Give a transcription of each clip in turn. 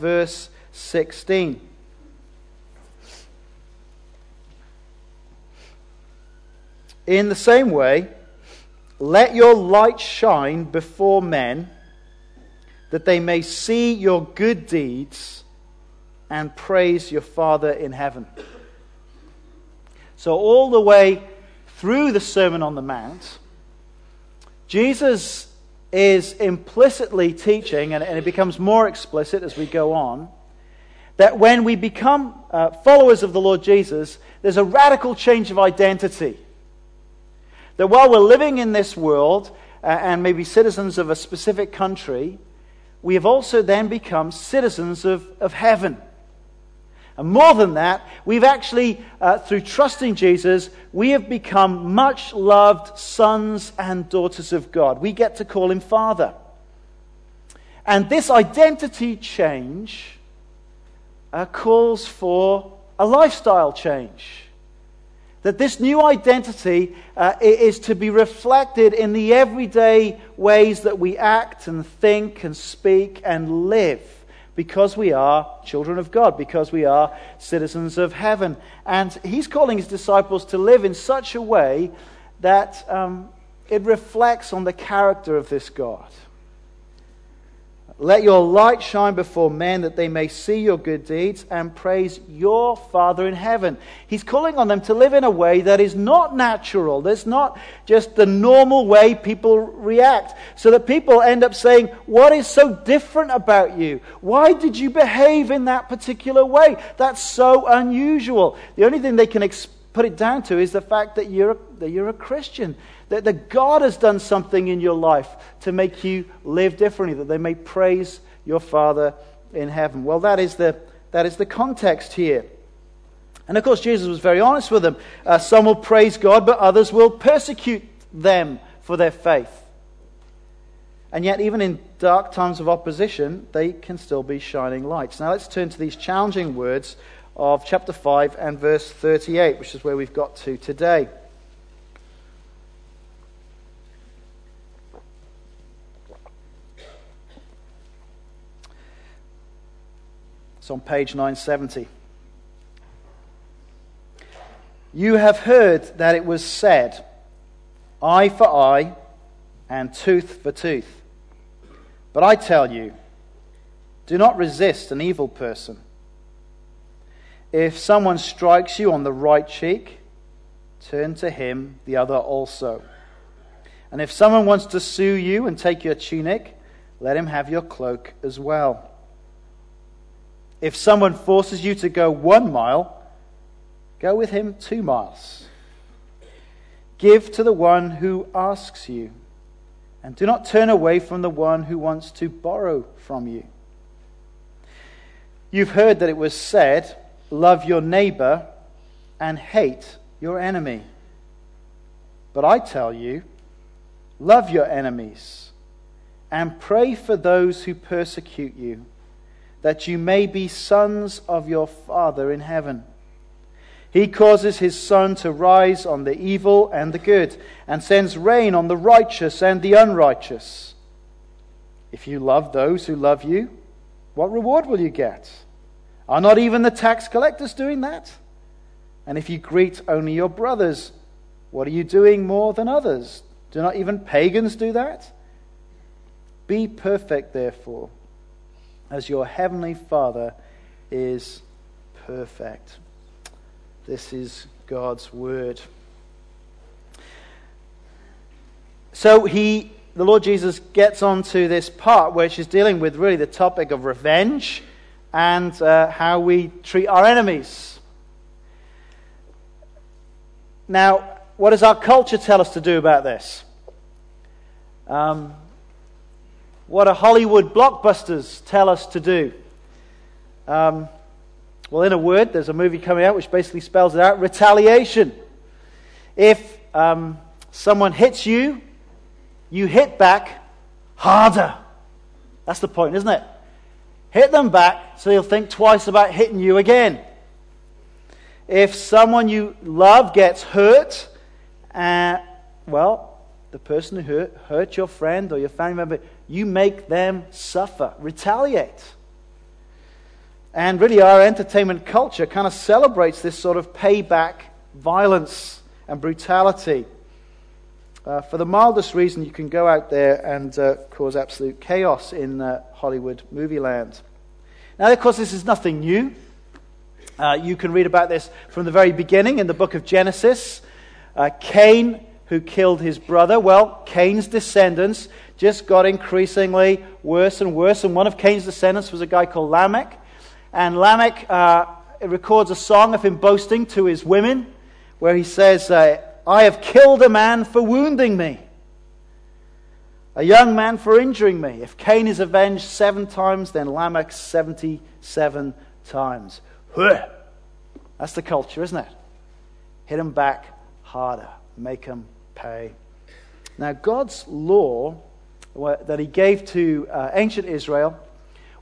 verse 16. In the same way, let your light shine before men, that they may see your good deeds and praise your Father in heaven. So, all the way through the Sermon on the Mount, Jesus is implicitly teaching, and, it becomes more explicit as we go on, that when we become uh, followers of the Lord Jesus, there's a radical change of identity. That while we're living in this world uh, and maybe citizens of a specific country, we have also then become citizens of, of heaven. And more than that, we've actually, uh, through trusting Jesus, we have become much loved sons and daughters of God. We get to call him Father. And this identity change uh, calls for a lifestyle change. That this new identity uh, is to be reflected in the everyday ways that we act and think and speak and live because we are children of God, because we are citizens of heaven. And he's calling his disciples to live in such a way that um, it reflects on the character of this God. Let your light shine before men that they may see your good deeds and praise your Father in heaven. He's calling on them to live in a way that is not natural. That's not just the normal way people react. So that people end up saying, What is so different about you? Why did you behave in that particular way? That's so unusual. The only thing they can put it down to is the fact that you're, that you're a Christian that, that God has done something in your life to make you live differently, that they may praise your Father in heaven. Well, that is the, that is the context here. And of course, Jesus was very honest with them. Uh, some will praise God, but others will persecute them for their faith. And yet, even in dark times of opposition, they can still be shining lights. Now, let's turn to these challenging words of chapter 5 and verse 38, which is where we've got to today. It's on page 970. You have heard that it was said, eye for eye and tooth for tooth. But I tell you, do not resist an evil person. If someone strikes you on the right cheek, turn to him the other also. And if someone wants to sue you and take your tunic, let him have your cloak as well. If someone forces you to go one mile, go with him two miles. Give to the one who asks you, and do not turn away from the one who wants to borrow from you. You've heard that it was said, Love your neighbor and hate your enemy. But I tell you, love your enemies and pray for those who persecute you that you may be sons of your Father in heaven. He causes his sun to rise on the evil and the good, and sends rain on the righteous and the unrighteous. If you love those who love you, what reward will you get? Are not even the tax collectors doing that? And if you greet only your brothers, what are you doing more than others? Do not even pagans do that? Be perfect, therefore as your heavenly Father is perfect. This is God's word. So he, the Lord Jesus, gets on to this part which is dealing with really the topic of revenge and uh, how we treat our enemies. Now, what does our culture tell us to do about this? Um, what do Hollywood blockbusters tell us to do? Um, well, in a word, there's a movie coming out which basically spells it out retaliation. If um, someone hits you, you hit back harder. That's the point, isn't it? Hit them back so they'll think twice about hitting you again. If someone you love gets hurt, uh, well, the person who hurt, hurt your friend or your family member, you make them suffer. Retaliate. And really, our entertainment culture kind of celebrates this sort of payback violence and brutality. Uh, for the mildest reason, you can go out there and uh, cause absolute chaos in uh, Hollywood movie land. Now, of course, this is nothing new. Uh, you can read about this from the very beginning in the book of Genesis. Uh, Cain, who killed his brother, well, Cain's descendants just got increasingly worse and worse. And one of Cain's descendants was a guy called Lamech. And Lamech uh, records a song of him boasting to his women, where he says, uh, I have killed a man for wounding me, a young man for injuring me. If Cain is avenged seven times, then Lamech 77 times. That's the culture, isn't it? Hit him back harder, make him pay. Now, God's law that he gave to uh, ancient Israel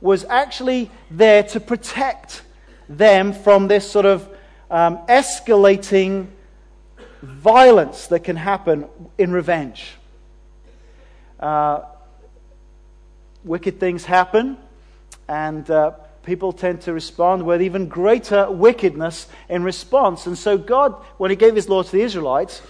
was actually there to protect them from this sort of um, escalating violence that can happen in revenge. Uh, wicked things happen, and uh, people tend to respond with even greater wickedness in response. And so, God, when He gave His law to the Israelites,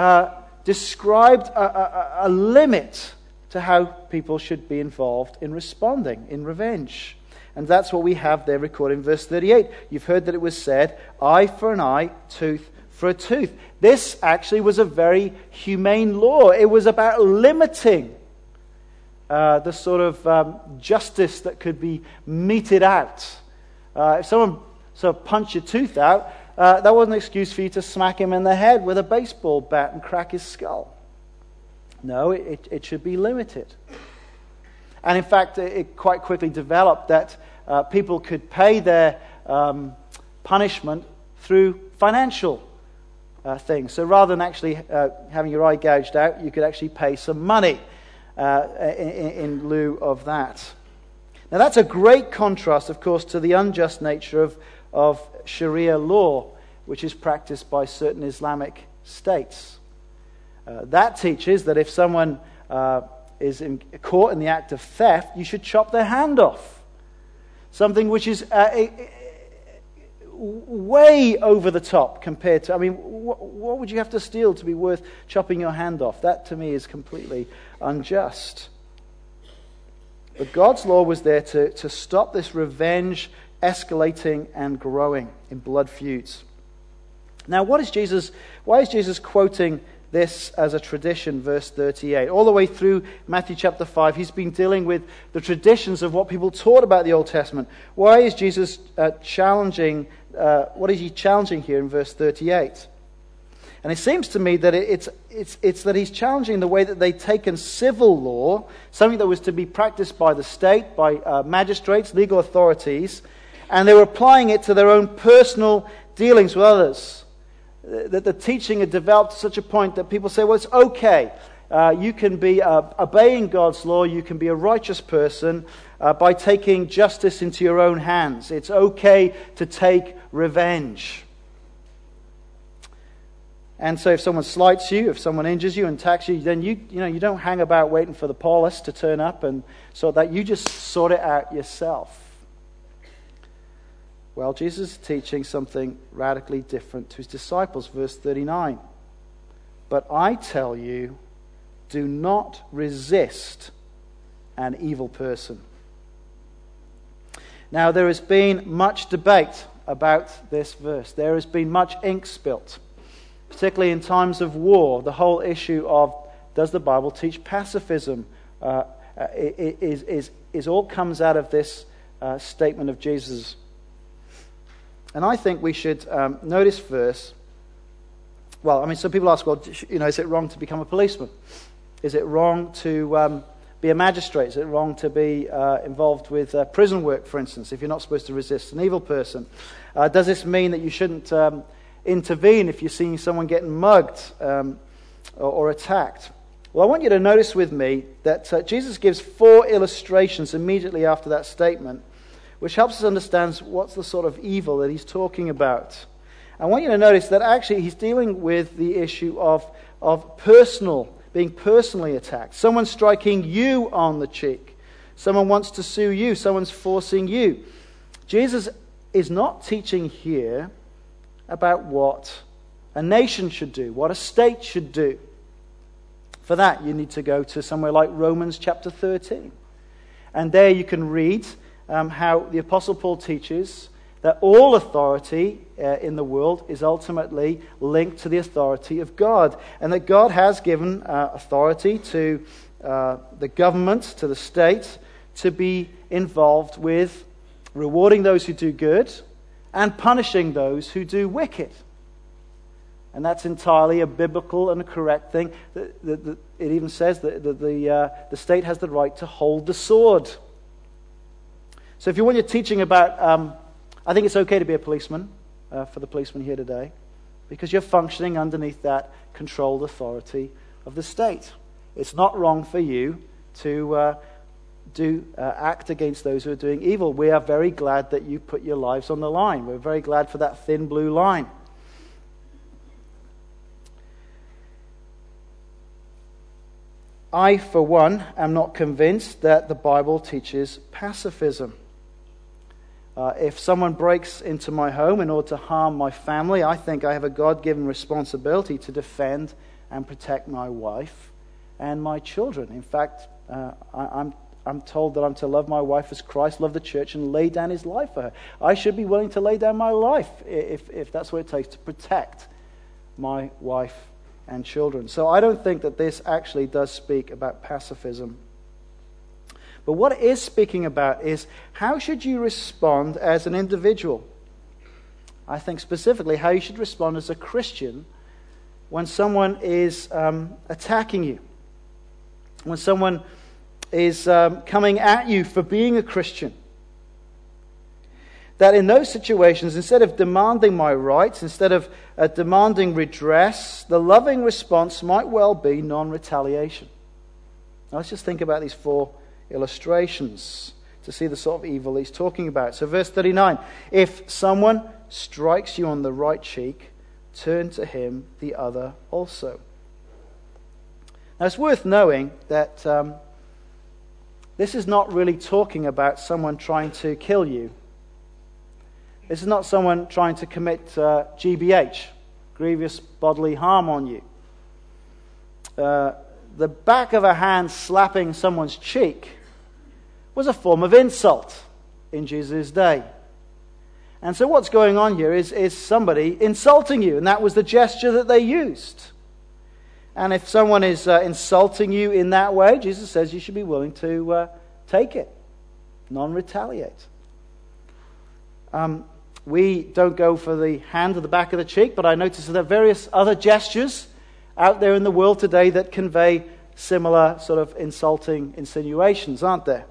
uh, described a, a, a limit to how people should be involved in responding in revenge. And that's what we have there recorded in verse 38. You've heard that it was said, eye for an eye, tooth for a tooth. This actually was a very humane law. It was about limiting uh, the sort of um, justice that could be meted out. Uh, if someone sort of punched your tooth out, uh, that wasn't an excuse for you to smack him in the head with a baseball bat and crack his skull. No, it, it should be limited. And in fact, it quite quickly developed that uh, people could pay their um, punishment through financial uh, things. So rather than actually uh, having your eye gouged out, you could actually pay some money uh, in, in, lieu of that. Now, that's a great contrast, of course, to the unjust nature of, of Sharia law, which is practiced by certain Islamic states. Uh, that teaches that if someone uh, is in, caught in the act of theft, you should chop their hand off. Something which is uh, way over the top compared to, I mean, what, what would you have to steal to be worth chopping your hand off? That to me is completely unjust. But God's law was there to, to stop this revenge escalating and growing in blood feuds. Now, what is Jesus, why is Jesus quoting this as a tradition, verse 38. All the way through Matthew chapter 5, he's been dealing with the traditions of what people taught about the Old Testament. Why is Jesus uh, challenging, uh, what is he challenging here in verse 38? And it seems to me that it's, it's, it's that he's challenging the way that they'd taken civil law, something that was to be practiced by the state, by uh, magistrates, legal authorities, and they were applying it to their own personal dealings with others that the teaching had developed to such a point that people say, well, it's okay. Uh, you can be uh, obeying God's law, you can be a righteous person uh, by taking justice into your own hands. It's okay to take revenge. And so, if someone slights you, if someone injures you and attacks you, then you, you, know, you don't hang about waiting for the police to turn up and sort that. You just sort it out yourself. Well, Jesus is teaching something radically different to his disciples. Verse 39. But I tell you, do not resist an evil person. Now, there has been much debate about this verse. There has been much ink spilt, particularly in times of war. The whole issue of does the Bible teach pacifism uh, uh is, is, is all comes out of this uh, statement of Jesus and I think we should um, notice first. Well, I mean, some people ask, well, you know, is it wrong to become a policeman? Is it wrong to um, be a magistrate? Is it wrong to be uh, involved with uh, prison work, for instance, if you're not supposed to resist an evil person? Uh, does this mean that you shouldn't um, intervene if you're seeing someone getting mugged um, or, or, attacked? Well, I want you to notice with me that uh, Jesus gives four illustrations immediately after that statement which helps us understand what's the sort of evil that he's talking about. I want you to notice that actually he's dealing with the issue of, of personal, being personally attacked. Someone striking you on the cheek. Someone wants to sue you. Someone's forcing you Jesus is not teaching here about what a nation should do, what a state should do. For that, you need to go to somewhere like Romans chapter 13. And there you can read um, how the Apostle Paul teaches that all authority uh, in the world is ultimately linked to the authority of God, and that God has given uh, authority to uh, the government, to the state, to be involved with rewarding those who do good and punishing those who do wicked. And that's entirely a biblical and a correct thing. The, the, the, it even says that the, the, uh, the state has the right to hold the sword. So if you want your teaching about, um, I think it's okay to be a policeman uh, for the policeman here today, because you're functioning underneath that controlled authority of the state. It's not wrong for you to uh, do uh, act against those who are doing evil. We are very glad that you put your lives on the line. We're very glad for that thin blue line. I, for one, am not convinced that the Bible teaches pacifism. Uh, if someone breaks into my home in order to harm my family, I think I have a God given responsibility to defend and protect my wife and my children. In fact, uh, I, I'm, I'm told that I'm to love my wife as Christ loved the church and lay down his life for her. I should be willing to lay down my life if, if that's what it takes to protect my wife and children. So I don't think that this actually does speak about pacifism. But what it is speaking about is how should you respond as an individual? I think specifically how you should respond as a Christian when someone is um, attacking you, when someone is um, coming at you for being a Christian that in those situations, instead of demanding my rights, instead of uh, demanding redress, the loving response might well be non retaliation. let's just think about these four illustrations to see the sort of evil he's talking about. So, verse 39 if someone strikes you on the right cheek, turn to him the other also. Now, it's worth knowing that um, this is not really talking about someone trying to kill you this is not someone trying to commit uh, GBH, grievous bodily harm on you. Uh, the back of a hand slapping someone's cheek was a form of insult in Jesus' day. And so, what's going on here is, is somebody insulting you, and that was the gesture that they used. And if someone is uh, insulting you in that way, Jesus says you should be willing to uh, take it, non retaliate. Um, we don't go for the hand or the back of the cheek, but I notice that there are various other gestures out there in the world today that convey similar sort of insulting insinuations, aren't there?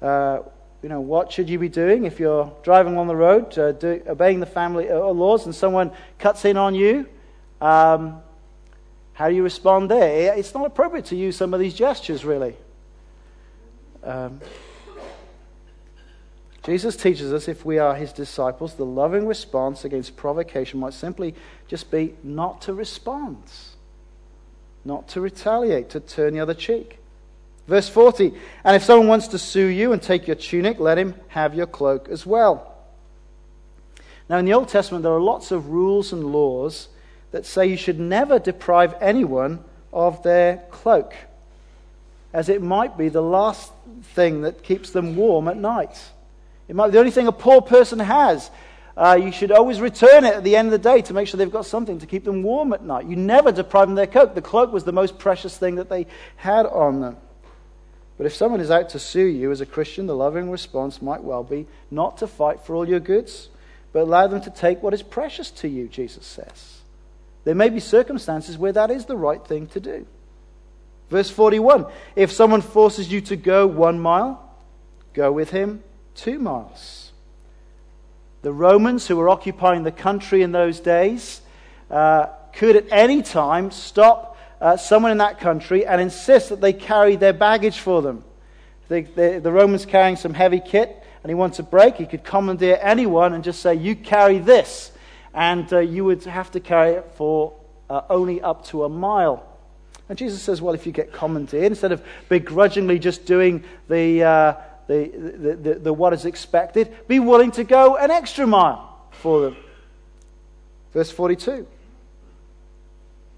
Uh, you know, what should you be doing if you're driving on the road, uh, do, obeying the family uh, laws, and someone cuts in on you? Um, how do you respond there? It's not appropriate to use some of these gestures, really. Um, Jesus teaches us if we are his disciples, the loving response against provocation might simply just be not to respond, not to retaliate, to turn the other cheek. Verse 40 And if someone wants to sue you and take your tunic, let him have your cloak as well. Now, in the Old Testament, there are lots of rules and laws that say you should never deprive anyone of their cloak, as it might be the last thing that keeps them warm at night. It might be the only thing a poor person has. Uh, you should always return it at the end of the day to make sure they've got something to keep them warm at night. You never deprive them of their cloak. The cloak was the most precious thing that they had on them. But if someone is out to sue you as a Christian, the loving response might well be not to fight for all your goods, but allow them to take what is precious to you, Jesus says. There may be circumstances where that is the right thing to do. Verse 41 If someone forces you to go one mile, go with him two miles. The Romans, who were occupying the country in those days, uh, could at any time stop uh, someone in that country and insist that they carry their baggage for them. The, Romans carrying some heavy kit and he wants a break, he could commandeer anyone and just say, You carry this. And uh, you would have to carry it for uh, only up to a mile. And Jesus says, Well, if you get commandeered, instead of begrudgingly just doing the, uh, the, the, the, the what is expected, be willing to go an extra mile for them. Verse 42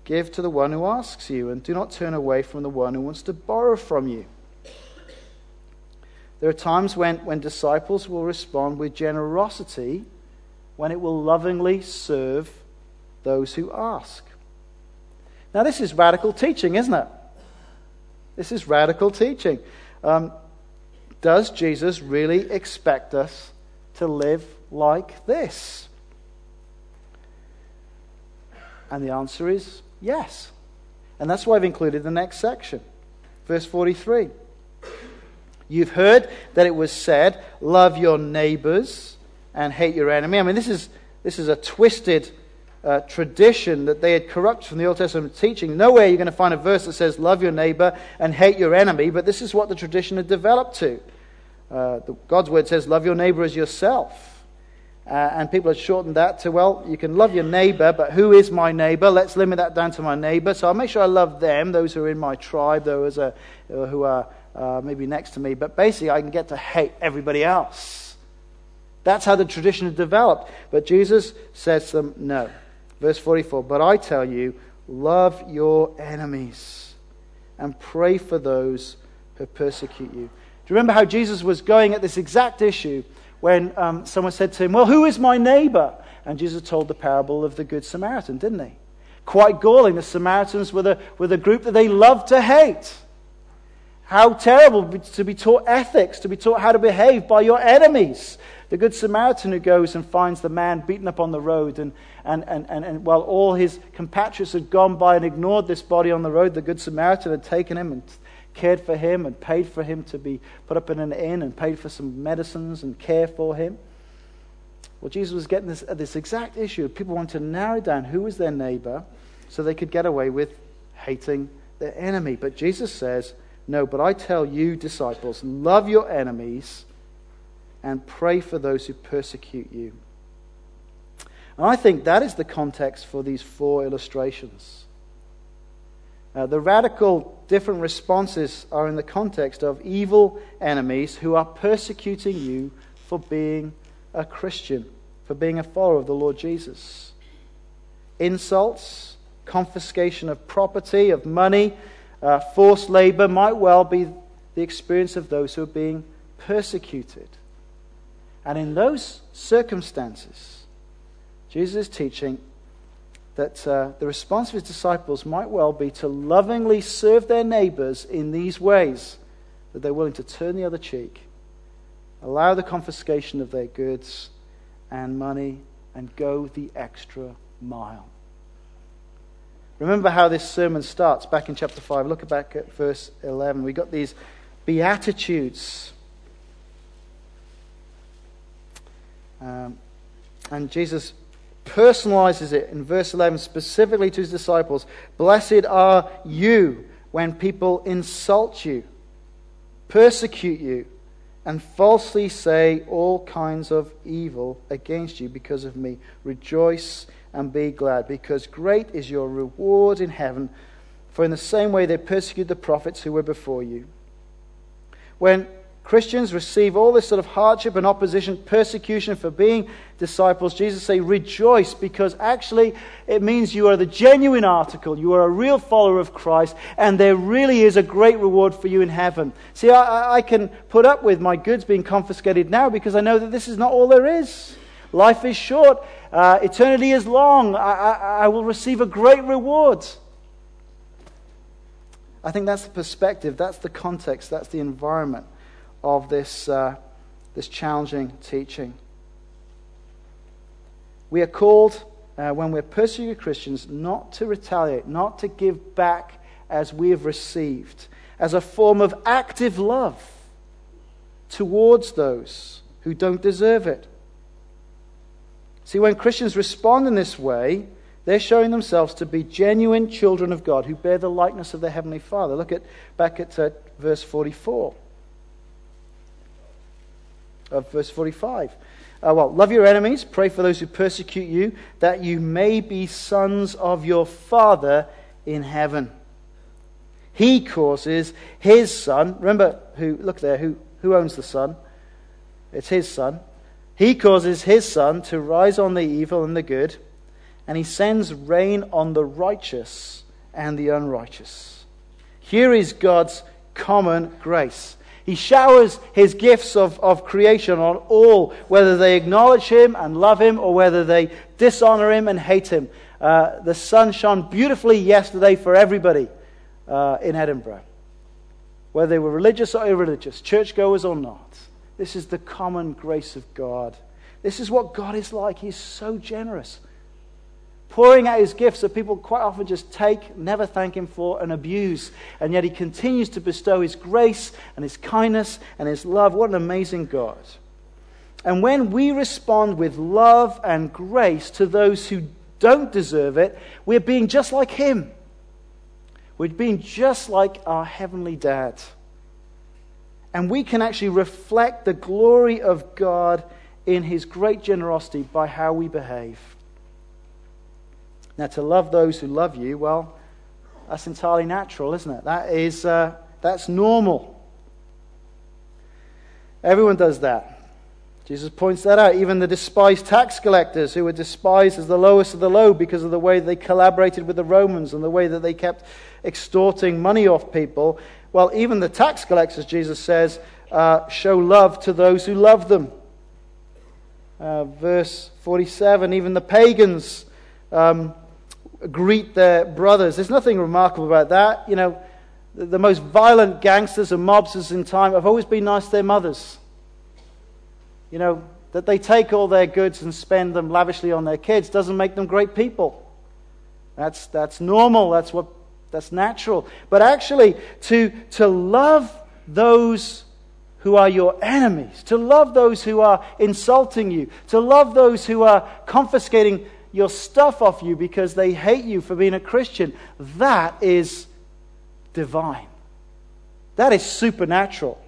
Give to the one who asks you, and do not turn away from the one who wants to borrow from you. There are times when, when disciples will respond with generosity when it will lovingly serve those who ask. Now, this is radical teaching, isn't it? This is radical teaching. Um, does Jesus really expect us to live like this? And the answer is yes. And that's why I've included the next section. Verse 43. You've heard that it was said, Love your neighbors and hate your enemy. I mean, this is, this is a twisted uh, tradition that they had corrupted from the Old Testament teaching. Nowhere you're going to find a verse that says, Love your neighbor and hate your enemy, but this is what the tradition had developed to. Uh, the, God's word says, Love your neighbor as yourself. Uh, and people have shortened that to, well, you can love your neighbor, but who is my neighbor? Let's limit that down to my neighbor. So I'll make sure I love them, those who are in my tribe, those uh, who are uh, maybe next to me. But basically, I can get to hate everybody else. That's how the tradition has developed. But Jesus says to them, no. Verse 44 But I tell you, love your enemies and pray for those who persecute you. Do you remember how Jesus was going at this exact issue when um, someone said to him, Well, who is my neighbor? And Jesus told the parable of the Good Samaritan, didn't he? Quite galling. The Samaritans were the, were the group that they loved to hate. How terrible to be taught ethics, to be taught how to behave by your enemies. The Good Samaritan who goes and finds the man beaten up on the road, and, and, and, and, and while all his compatriots had gone by and ignored this body on the road, the Good Samaritan had taken him and cared for him and paid for him to be put up in an inn and paid for some medicines and care for him. Well, Jesus was getting this, this exact issue. People wanted to narrow down who was their neighbor so they could get away with hating their enemy. But Jesus says, No, but I tell you, disciples, love your enemies and pray for those who persecute you. And I think that is the context for these four illustrations. Uh, the radical different responses are in the context of evil enemies who are persecuting you for being a Christian, for being a follower of the Lord Jesus. Insults, confiscation of property, of money, uh, forced labor might well be the experience of those who are being persecuted. And in those circumstances, Jesus teaching that uh, the response of his disciples might well be to lovingly serve their neighbors in these ways that they're willing to turn the other cheek, allow the confiscation of their goods and money, and go the extra mile. Remember how this sermon starts back in chapter 5. Look back at verse 11. We got these Beatitudes. Um, and Jesus personalizes it in verse 11 specifically to his disciples. Blessed are you when people insult you, persecute you, and falsely say all kinds of evil against you because of me. Rejoice and be glad, because great is your reward in heaven. For in the same way they persecuted the prophets who were before you. When Christians receive all this sort of hardship and opposition, persecution for being disciples, Jesus say, rejoice because actually it means you are the genuine article. You are a real follower of Christ and there really is a great reward for you in heaven. See, I, I can put up with my goods being confiscated now because I know that this is not all there is. Life is short. Uh, eternity is long. I, I, I will receive a great reward. I think that's the perspective, that's the context, that's the environment of this, uh, this challenging teaching. We are called, uh, when we're persecuted Christians, not to retaliate, not to give back as we have received, as a form of active love towards those who don't deserve it. See, when Christians respond in this way, they're showing themselves to be genuine children of God who bear the likeness of their Heavenly Father. Look at back at uh, verse 44 of verse 45. Uh, well, love your enemies, pray for those who persecute you, that you may be sons of your Father in heaven. He causes his Son, remember who, look there, who Who owns the son? It's his son. He causes his son to rise on the evil and the good, and he sends rain on the righteous and the unrighteous. Here is God's common grace. He showers his gifts of, of creation on all, whether they acknowledge him and love him or whether they dishonor him and hate him. Uh, the sun shone beautifully yesterday for everybody uh, in Edinburgh, whether they were religious or irreligious, churchgoers or not. This is the common grace of God. This is what God is like. He's so generous. Pouring out his gifts that people quite often just take, never thank him for, and abuse. And yet he continues to bestow his grace and his kindness and his love. What an amazing God. And when we respond with love and grace to those who don't deserve it, we're being just like him. We're being just like our heavenly dad. And we can actually reflect the glory of God in his great generosity by how we behave. Now, to love those who love you, well, that's entirely natural, isn't it? That is, uh, that's normal. Everyone does that. Jesus points that out. Even the despised tax collectors, who were despised as the lowest of the low because of the way they collaborated with the Romans and the way that they kept extorting money off people, well, even the tax collectors, Jesus says, uh, show love to those who love them. Uh, verse 47 even the pagans um, greet their brothers. There's nothing remarkable about that. You know, the, most violent gangsters and mobsters in time have always been nice to their mothers. You know, that they take all their goods and spend them lavishly on their kids doesn't make them great people. That's, that's normal. That's what that's natural. But actually, to, to love those who are your enemies, to love those who are insulting you, to love those who are confiscating your stuff off you because they hate you for being a Christian, that is divine. That is supernatural.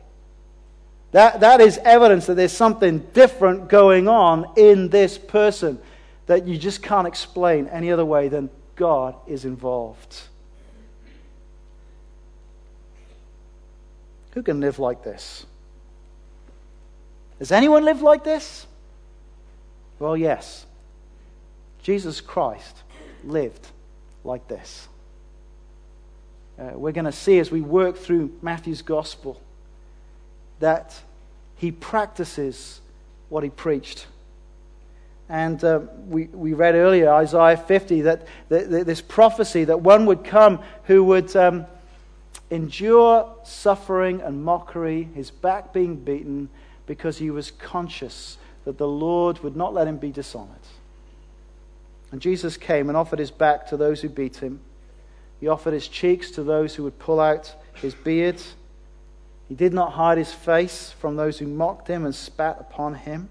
That, that is evidence that there's something different going on in this person that you just can't explain any other way than God is involved. Who can live like this? Has anyone lived like this? Well, yes. Jesus Christ lived like this. Uh, we're going to see as we work through Matthew's gospel that he practices what he preached. And uh, we, we read earlier, Isaiah 50, that, that, that, this prophecy that one would come who would. Um, endure suffering and mockery, his back being beaten, because he was conscious that the Lord would not let him be dishonored. And Jesus came and offered his back to those who beat him. He offered his cheeks to those who would pull out his beard. He did not hide his face from those who mocked him and spat upon him.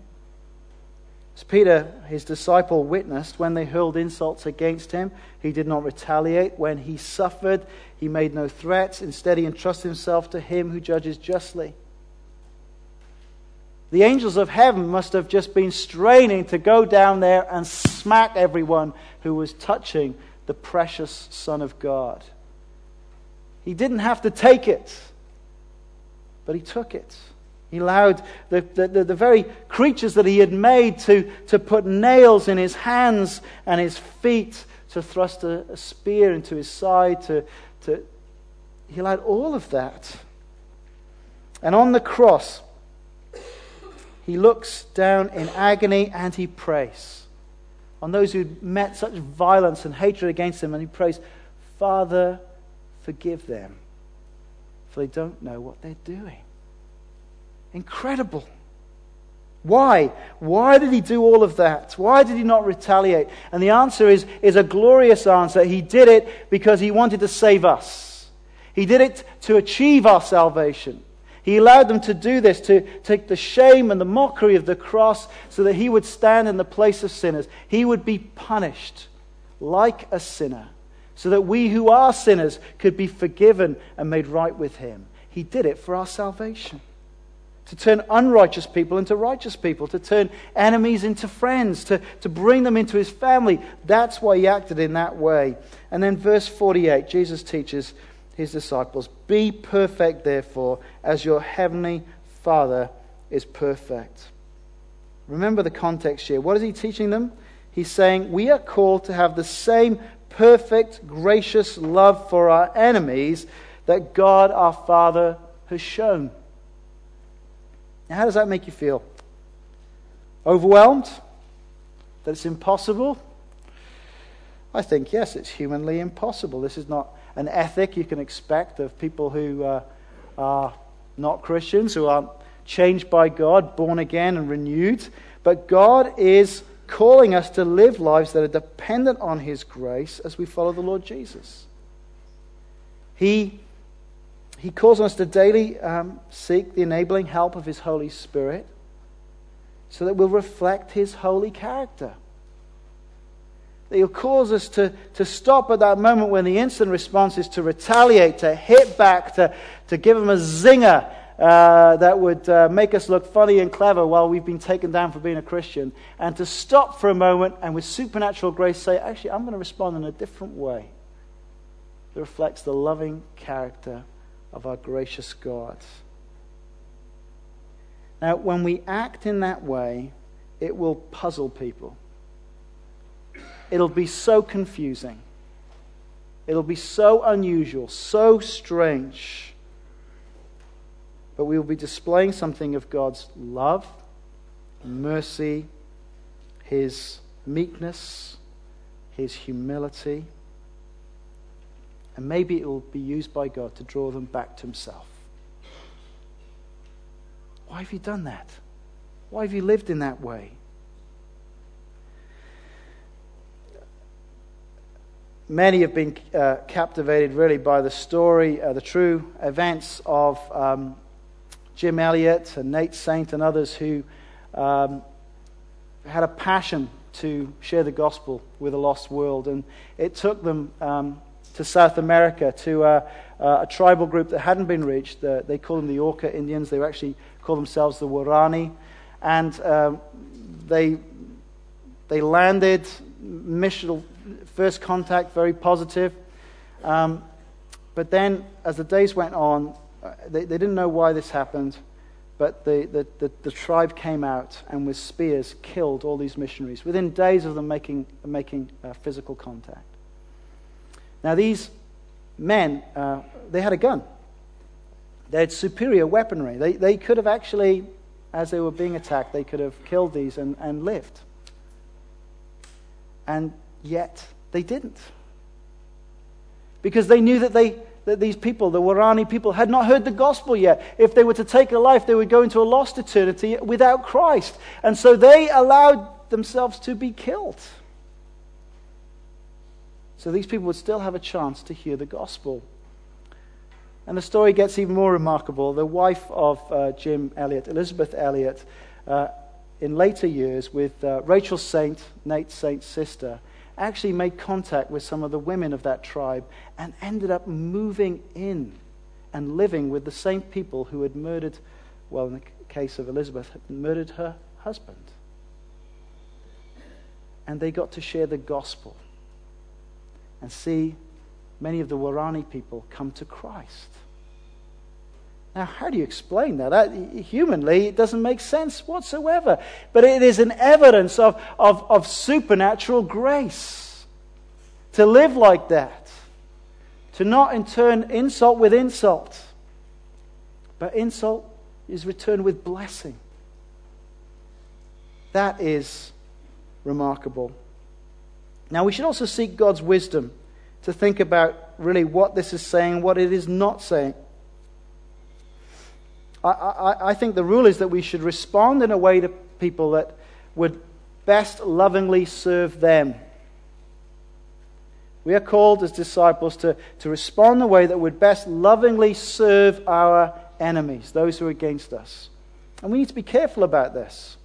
As Peter, his disciple, witnessed when they hurled insults against him, he did not retaliate. When he suffered, he made no threats. Instead, he entrusted himself to him who judges justly. The angels of heaven must have just been straining to go down there and smack everyone who was touching the precious Son of God. He didn't have to take it, but he took it. He allowed the, the, the, very creatures that he had made to, to put nails in his hands and his feet, to thrust a, a spear into his side. To, to, he allowed all of that. And on the cross, he looks down in agony and he prays on those who met such violence and hatred against him. And he prays, Father, forgive them, for they don't know what they're doing. Incredible. Why? Why did he do all of that? Why did he not retaliate? And the answer is, is a glorious answer. He did it because he wanted to save us. He did it to achieve our salvation. He allowed them to do this, to take the shame and the mockery of the cross so that he would stand in the place of sinners. He would be punished like a sinner so that we who are sinners could be forgiven and made right with him. He did it for our salvation to turn unrighteous people into righteous people, to turn enemies into friends, to, to bring them into his family. That's why he acted in that way. And then, verse 48, Jesus teaches his disciples Be perfect, therefore, as your heavenly Father is perfect. Remember the context here. What is he teaching them? He's saying we are called to have the same perfect, gracious love for our enemies that God our Father has shown. Now, how does that make you feel? Overwhelmed? That it's impossible? I think, yes, it's humanly impossible. This is not an ethic you can expect of people who uh, are not Christians, who aren't changed by God, born again and renewed. But God is calling us to live lives that are dependent on His grace as we follow the Lord Jesus. He, he calls us to daily um, seek the enabling help of His Holy Spirit so that we'll reflect His holy character. That He'll cause us to, to stop at that moment when the instant response is to retaliate, to hit back, to, to give Him a zinger uh, that would uh, make us look funny and clever while we've been taken down for being a Christian, and to stop for a moment and with supernatural grace say, actually, I'm going to respond in a different way that reflects the loving character of our gracious God. Now, when we act in that way, it will puzzle people. It'll be so confusing. It'll be so unusual, so strange but we will be displaying something of God's love, mercy, His meekness, His humility. And maybe it will be used by God to draw them back to Himself. Why have you done that? Why have you lived in that way? Many have been uh, captivated really by the story, uh, the true events of um, Jim Elliot and Nate Saint and others who um, had a passion to share the gospel with a lost world. And it took them um, to South America to uh, uh, a tribal group that hadn't been reached. They call them the Auca Indians. They actually call themselves the Waorani. And um, they, they landed, mission, first contact, very positive. Um, but then, as the days went on, uh, they, they didn't know why this happened, but the, the, the, the, tribe came out and with spears killed all these missionaries within days of them making, making uh, physical contact. Now, these men, uh, they had a gun. They had superior weaponry. They, they could have actually, as they were being attacked, they could have killed these and, and lived. And yet, they didn't. Because they knew that they, that these people, the Waorani people, had not heard the gospel yet. If they were to take a life, they would go into a lost eternity without Christ. And so they allowed themselves to be killed. So these people would still have a chance to hear the gospel. And the story gets even more remarkable. The wife of uh, Jim Elliot, Elisabeth Elliot, uh, in later years with uh, Rachel Saint, Nate Saint's sister, actually made contact with some of the women of that tribe and ended up moving in and living with the same people who had murdered, well, in the case of Elisabeth, murdered her husband. And they got to share the gospel and see many of the Waorani people come to Christ. Now, how do you explain that? that? Humanly, it doesn't make sense whatsoever. But it is an evidence of, of, of supernatural grace to live like that, to not in turn insult with insult, but insult is returned with blessing. That is remarkable. Now, we should also seek God's wisdom to think about really what this is saying, what it is not saying. I, I, I think the rule is that we should respond in a way to people that would best lovingly serve them. We are called as disciples to, to respond in a way that would best lovingly serve our enemies, those who are against us. And we need to be careful about this.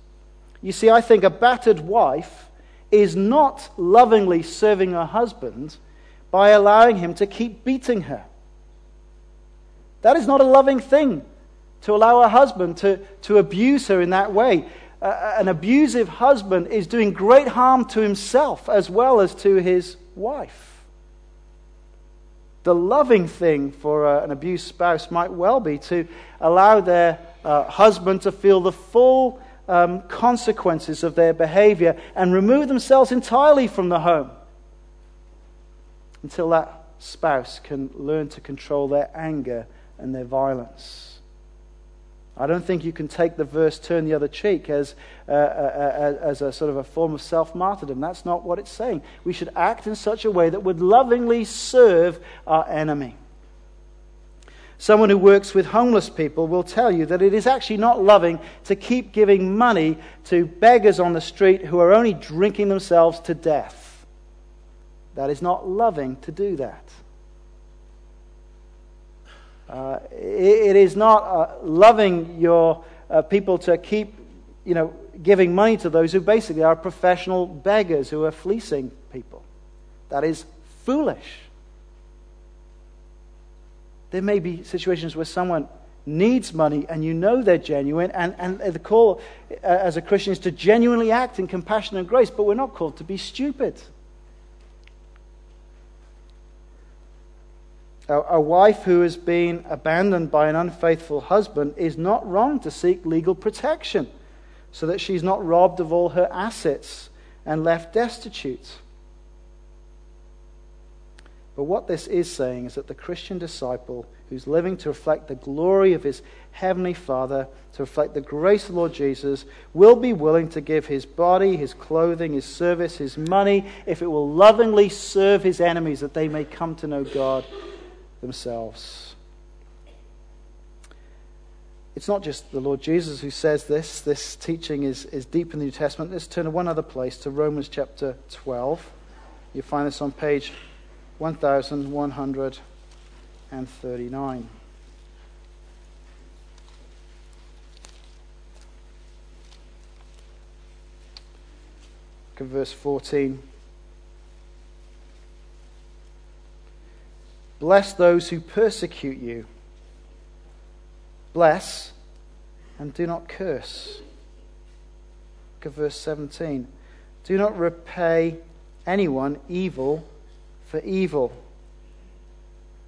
You see, I think a battered wife is not lovingly serving her husband by allowing him to keep beating her. That is not a loving thing to allow her husband to, to abuse her in that way. Uh, an abusive husband is doing great harm to himself as well as to his wife. The loving thing for uh, an abused spouse might well be to allow their uh, husband to feel the full um, consequences of their behavior and remove themselves entirely from the home until that spouse can learn to control their anger and their violence. I don't think you can take the verse turn the other cheek as, uh, uh, uh, as a sort of a form of self martyrdom. That's not what it's saying. We should act in such a way that would lovingly serve our enemy. Someone who works with homeless people will tell you that it is actually not loving to keep giving money to beggars on the street who are only drinking themselves to death. That is not loving to do that. Uh, it, it is not uh, loving your uh, people to keep, you know, giving money to those who basically are professional beggars who are fleecing people. That is foolish. There may be situations where someone needs money and you know they're genuine, and, and the call uh, as a Christian is to genuinely act in compassion and grace, but we're not called to be stupid. A, wife who has been abandoned by an unfaithful husband is not wrong to seek legal protection so that she's not robbed of all her assets and left destitute. But what this is saying is that the Christian disciple who's living to reflect the glory of his heavenly Father, to reflect the grace of Lord Jesus, will be willing to give his body, his clothing, his service, his money, if it will lovingly serve his enemies that they may come to know God themselves. It's not just the Lord Jesus who says this. This teaching is, is deep in the New Testament. Let's turn to one other place, to Romans chapter 12. You find this on page 1139. Look at verse 14. Bless those who persecute you. Bless and do not curse. Look at verse 17. Do not repay anyone evil for evil.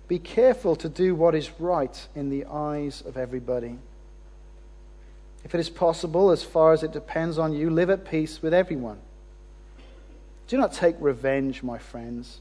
Be careful to do what is right in the eyes of everybody. If it is possible, as far as it depends on you, live at peace with everyone. Do not take revenge, my friends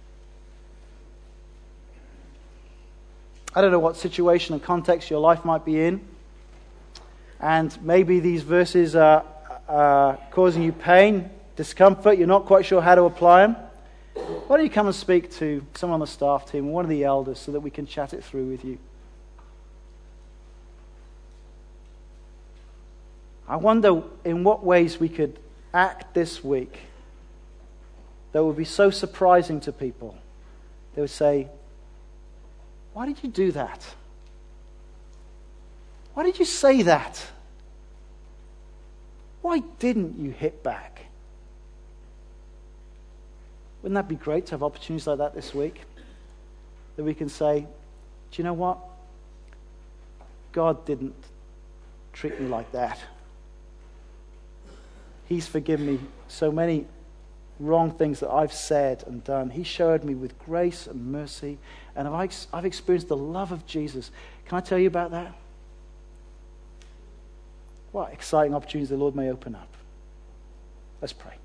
I don't know what situation and context your life might be in. And maybe these verses are, causing you pain, discomfort. You're not quite sure how to apply them. Why don't you come and speak to someone on the staff team, one of the elders, so that we can chat it through with you? I wonder in what ways we could act this week that would be so surprising to people. They would say, why did you do that? Why did you say that? Why didn't you hit back? Wouldn't that be great to have opportunities like that this week? That we can say, do you know what? God didn't treat me like that. He's forgiven me so many wrong things that I've said and done. He showed me with grace and mercy, and I've, I've experienced the love of Jesus. Can I tell you about that? What exciting opportunities the Lord may open up. Let's pray.